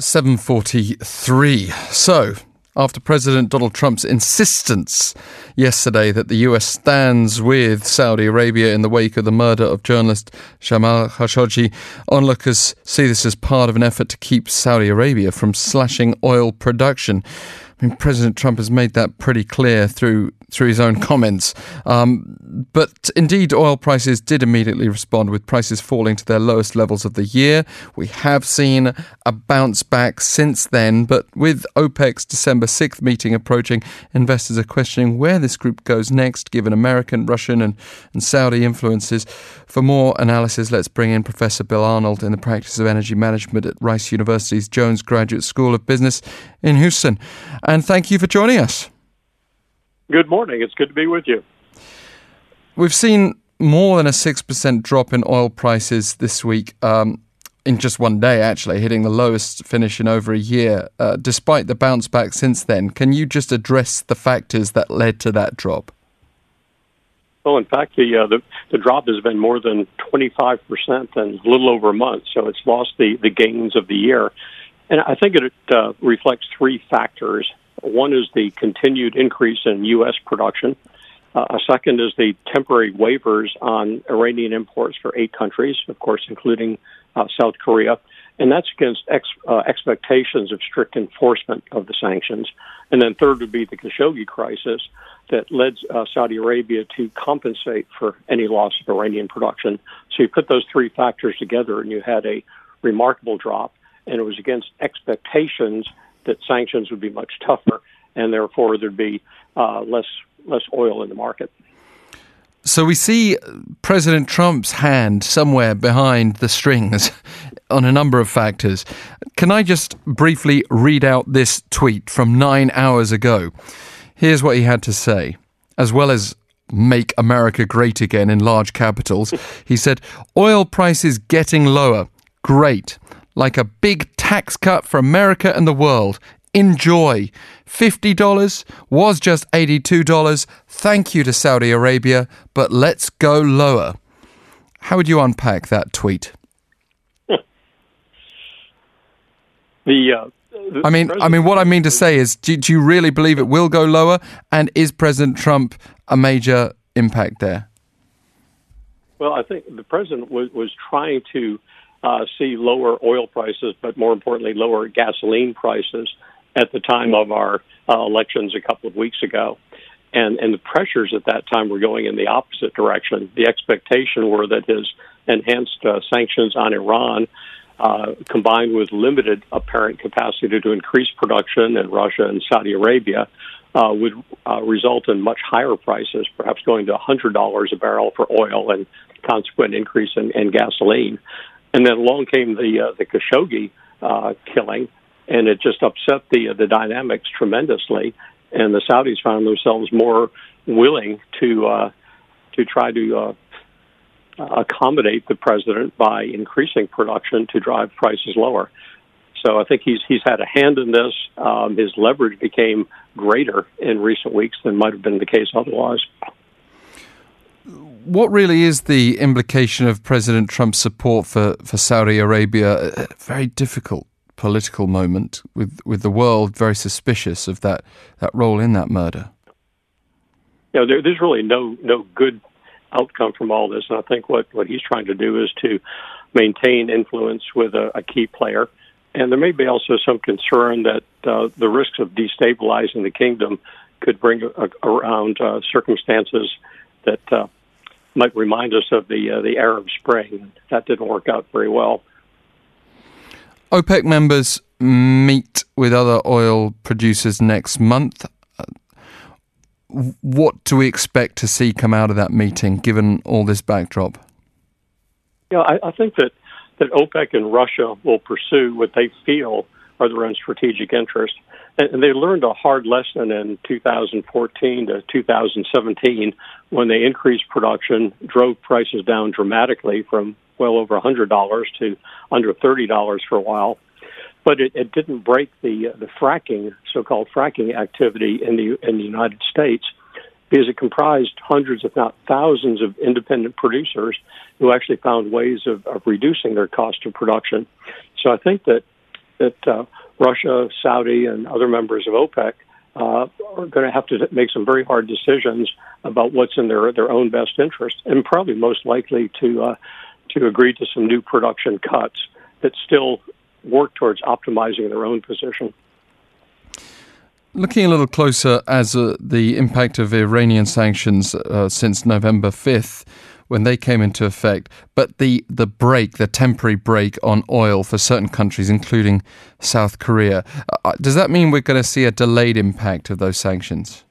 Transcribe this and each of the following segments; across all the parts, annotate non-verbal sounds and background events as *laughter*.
743. So, after President Donald Trump's insistence yesterday that the US stands with Saudi Arabia in the wake of the murder of journalist Jamal Khashoggi, onlookers see this as part of an effort to keep Saudi Arabia from slashing oil production. I mean, President Trump has made that pretty clear through through his own comments. Um, but indeed, oil prices did immediately respond with prices falling to their lowest levels of the year. We have seen a bounce back since then, but with OPEC's December 6th meeting approaching, investors are questioning where this group goes next, given American, Russian, and, and Saudi influences. For more analysis, let's bring in Professor Bill Arnold in the practice of energy management at Rice University's Jones Graduate School of Business in Houston. And thank you for joining us. Good morning. It's good to be with you. We've seen more than a 6% drop in oil prices this week. Um, in just one day, actually, hitting the lowest finish in over a year, uh, despite the bounce back since then. Can you just address the factors that led to that drop? Well, in fact, the uh, the, the drop has been more than 25 percent in a little over a month, so it's lost the, the gains of the year. And I think it uh, reflects three factors. One is the continued increase in U.S. production. Uh, a second is the temporary waivers on Iranian imports for eight countries, of course, including uh, South Korea. And that's against ex- uh, expectations of strict enforcement of the sanctions. And then third would be the Khashoggi crisis that led uh, Saudi Arabia to compensate for any loss of Iranian production. So you put those three factors together and you had a remarkable drop. And it was against expectations that sanctions would be much tougher, and therefore there'd be uh, less less oil in the market. So we see President Trump's hand somewhere behind the strings *laughs* on a number of factors. Can I just briefly read out this tweet from nine hours ago? Here's what he had to say, as well as make America great again in large capitals. *laughs* He said, Oil prices getting lower. Great. Like a big tax cut for America and the world. Enjoy. $50 was just $82. Thank you to Saudi Arabia, but let's go lower. How would you unpack that tweet? *laughs* the uh, I mean, I mean, what I mean to say is, do, do, you really believe it will go lower? And is President Trump a major impact there? Well, I think the president was, was trying to uh, see lower oil prices, but more importantly, lower gasoline prices at the time of our uh, elections a couple of weeks ago. And, and the pressures at that time were going in the opposite direction. The expectation were that his enhanced uh, sanctions on Iran uh, combined with limited apparent capacity to increase production in Russia and Saudi Arabia, uh, would uh, result in much higher prices, perhaps going to $100 a barrel for oil and consequent increase in, in gasoline. And then along came the uh, the Khashoggi uh, killing, and it just upset the uh, the dynamics tremendously. And the Saudis found themselves more willing to uh, to try to uh, accommodate the president by increasing production to drive prices lower. So I think he's he's had a hand in this. Um, his leverage became greater in recent weeks than might have been the case otherwise. What really is the implication of President Trump's support for, for Saudi Arabia? A very difficult political moment with, with the world very suspicious of that, that role in that murder. Yeah, there, there's really no no good outcome from all this. And I think what, what he's trying to do is to maintain influence with a, a key player. And there may be also some concern that uh, the risks of destabilizing the kingdom could bring a, around uh, circumstances that uh, might remind us of the uh, the Arab Spring. That didn't work out very well. OPEC members meet with other oil producers next month what do we expect to see come out of that meeting, given all this backdrop? Yeah, I, I think that, that OPEC and Russia will pursue what they feel are their own strategic interests. And, they learned a hard lesson in 2014 to 2017 when they increased production, drove prices down dramatically from well over $100 to under $30 for a while but it, it didn't break the uh, the fracking, so-called fracking activity in the in the United States, because it comprised hundreds, if not thousands, of independent producers who actually found ways of, of reducing their cost of production. So I think that that uh, Russia, Saudi, and other members of OPEC uh, are going to have to make some very hard decisions about what's in their their own best interest, and probably most likely to uh, to agree to some new production cuts that still work towards optimizing their own position. Looking a little closer as uh, the impact of Iranian sanctions uh, since November 5th, when they came into effect, but the, the break, the temporary break on oil for certain countries, including South Korea. Uh, does that mean we're going to see a delayed impact of those sanctions?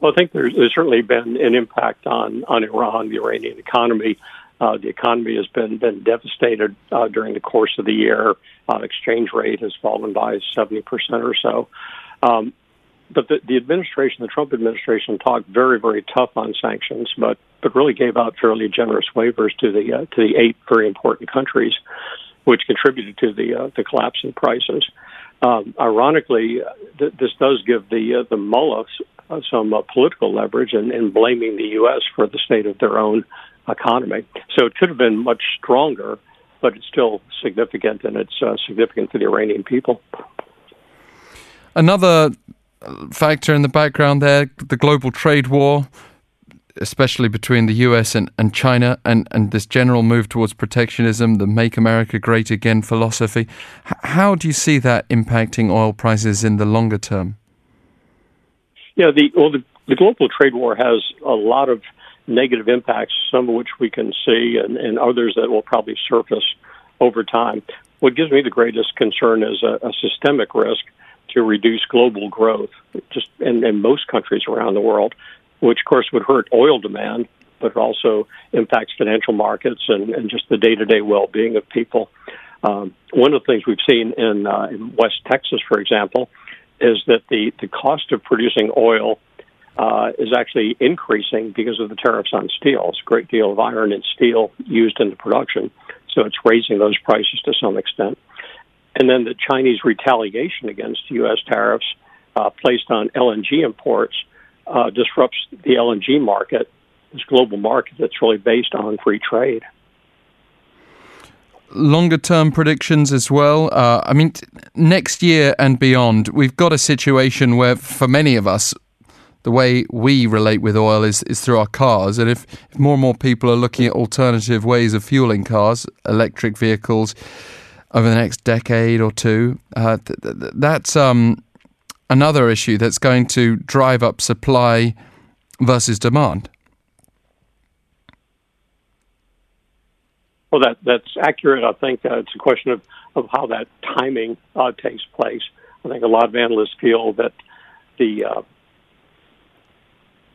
Well, I think there's, there's certainly been an impact on, on Iran, the Iranian economy. Uh, the economy has been been devastated uh, during the course of the year. Uh, exchange rate has fallen by seventy percent or so. Um, but the, the administration, the Trump administration, talked very, very tough on sanctions, but but really gave out fairly generous waivers to the uh, to the eight very important countries, which contributed to the uh, the collapse in prices. Um, ironically, th- this does give the uh, the mullahs uh, some uh, political leverage in, in blaming the U.S. for the state of their own economy. So it could have been much stronger, but it's still significant, and it's uh, significant for the Iranian people. Another factor in the background there the global trade war, especially between the US and, and China, and, and this general move towards protectionism, the Make America Great Again philosophy. H- how do you see that impacting oil prices in the longer term? Yeah, the, well, the, the global trade war has a lot of negative impacts, some of which we can see, and, and others that will probably surface over time. What gives me the greatest concern is a, a systemic risk to reduce global growth, just in, in most countries around the world, which of course would hurt oil demand, but also impacts financial markets and, and just the day-to-day well-being of people. Um, one of the things we've seen in, uh, in West Texas, for example, is that the, the cost of producing oil uh, is actually increasing because of the tariffs on steel. It's a great deal of iron and steel used in the production, so it's raising those prices to some extent. And then the Chinese retaliation against U.S. tariffs uh, placed on LNG imports uh, disrupts the LNG market, this global market that's really based on free trade longer term predictions as well. Uh, I mean, t- next year and beyond, we've got a situation where, for many of us, the way we relate with oil is, is through our cars. And if, if more and more people are looking at alternative ways of fueling cars, electric vehicles, over the next decade or two, uh, th- th- that's um, another issue that's going to drive up supply versus demand. Well, that that's accurate. I think uh, it's a question of, of how that timing uh, takes place. I think a lot of analysts feel that the uh,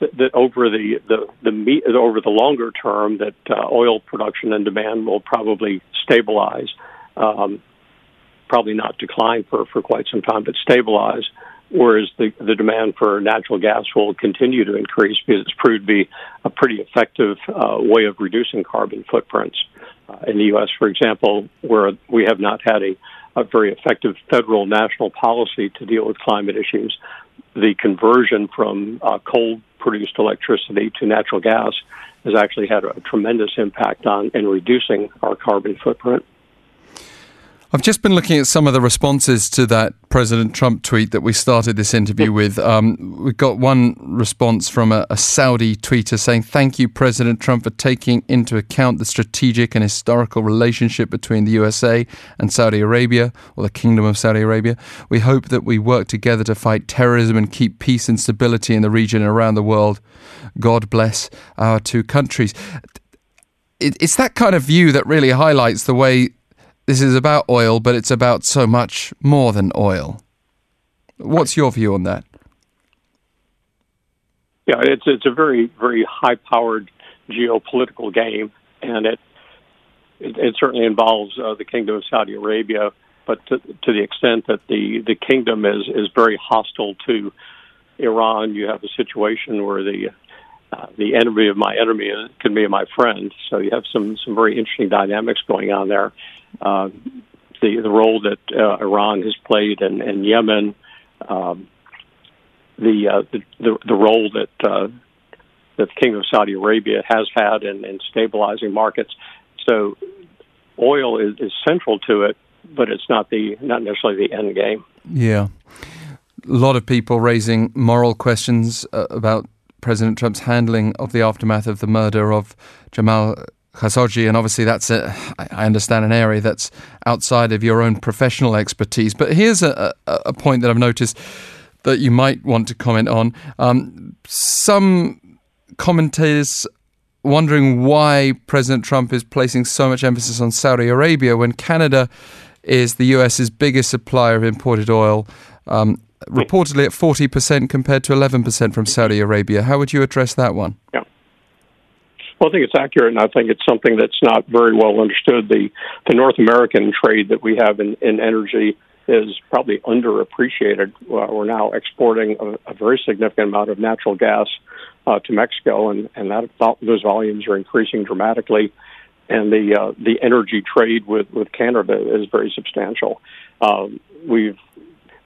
that, over the the the over the longer term that uh, oil production and demand will probably stabilize, um, probably not decline for for quite some time, but stabilize. Whereas the the demand for natural gas will continue to increase because it's proved to be a pretty effective uh, way of reducing carbon footprints. Uh, in the U.S., for example, where we have not had a, a very effective federal national policy to deal with climate issues, the conversion from uh, coal produced electricity to natural gas has actually had a tremendous impact on in reducing our carbon footprint. I've just been looking at some of the responses to that President Trump tweet that we started this interview with. Um, we got one response from a, a, Saudi tweeter saying, Thank you, President Trump, for taking into account the strategic and historical relationship between the USA and Saudi Arabia, or the Kingdom of Saudi Arabia. We hope that we work together to fight terrorism and keep peace and stability in the region and around the world. God bless our two countries. it's that kind of view that really highlights the way this is about oil, but it's about so much more than oil. What's your view on that? Yeah, it's it's a very very high powered geopolitical game, and it it, it certainly involves uh, the Kingdom of Saudi Arabia, but to, to the extent that the the kingdom is is very hostile to Iran, you have a situation where the uh, the enemy of my enemy can be my friend. So you have some some very interesting dynamics going on there. Uh, the the role that uh, Iran has played in, in Yemen, um, the, uh, the, the the role that uh, that the King of Saudi Arabia has had in, in stabilizing markets. So oil is, is central to it, but it's not the not necessarily the end game. Yeah, a lot of people raising moral questions uh, about President Trump's handling of the aftermath of the murder of Jamal Khashoggi, and obviously that's a, I understand an area that's outside of your own professional expertise. But here's a, a, a point that I've noticed that you might want to comment on. Um, some commentators wondering why President Trump is placing so much emphasis on Saudi Arabia when Canada is the US's biggest supplier of imported oil, um, reportedly at 40% compared to 11% from Saudi Arabia. How would you address that one? Yeah. Well, I think it's accurate, and I think it's something that's not very well understood. The the North American trade that we have in, in energy is probably underappreciated. Uh, we're now exporting a, a, very significant amount of natural gas uh, to Mexico, and and that those volumes are increasing dramatically. And the uh, the energy trade with with Canada is very substantial. Um, we've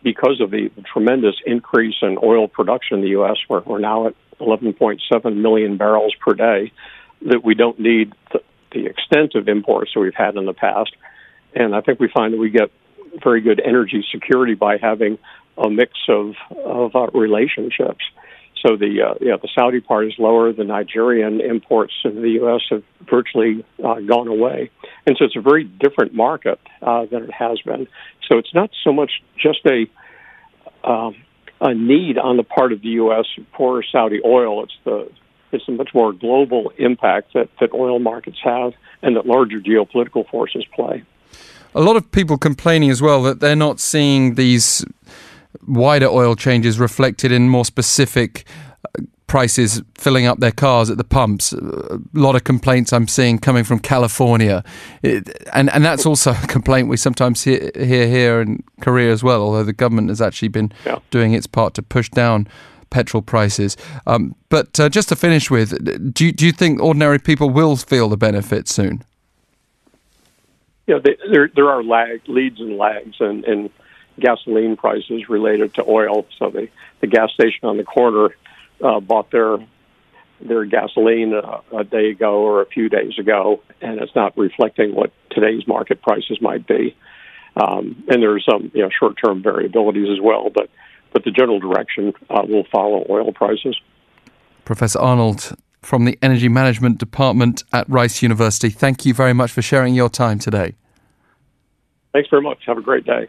because of the, tremendous increase in oil production in the U.S., we're, we're now at 11.7 million barrels per day that we don't need the, the extent of imports that we've had in the past. And I think we find that we get very good energy security by having a mix of of uh, relationships. So the uh, know, the Saudi part is lower. The Nigerian imports in the U.S. have virtually uh, gone away, and so it's a very different market uh, than it has been. So it's not so much just a um, a need on the part of the U.S. for Saudi oil. It's the it's a much more global impact that, that oil markets have and that larger geopolitical forces play. A lot of people complaining as well that they're not seeing these wider oil changes reflected in more specific uh, prices filling up their cars at the pumps. A lot of complaints I'm seeing coming from California, it, and and that's also a complaint we sometimes hear, hear here in Korea as well. Although the government has actually been yeah. doing its part to push down petrol prices. Um, but uh, just to finish with, do you, do you think ordinary people will feel the benefit soon? Yeah, they, there there are lag leads and lags and in, in gasoline prices related to oil. So the the gas station on the corner uh, bought their their gasoline a, a day ago or a few days ago, and it's not reflecting what today's market prices might be. Um, and there's some you know short term variabilities as well, but but the general direction uh, will follow oil prices. Professor Arnold from the Energy Management Department at Rice University, thank you very much for sharing your time today. Thanks very much. Have a great day.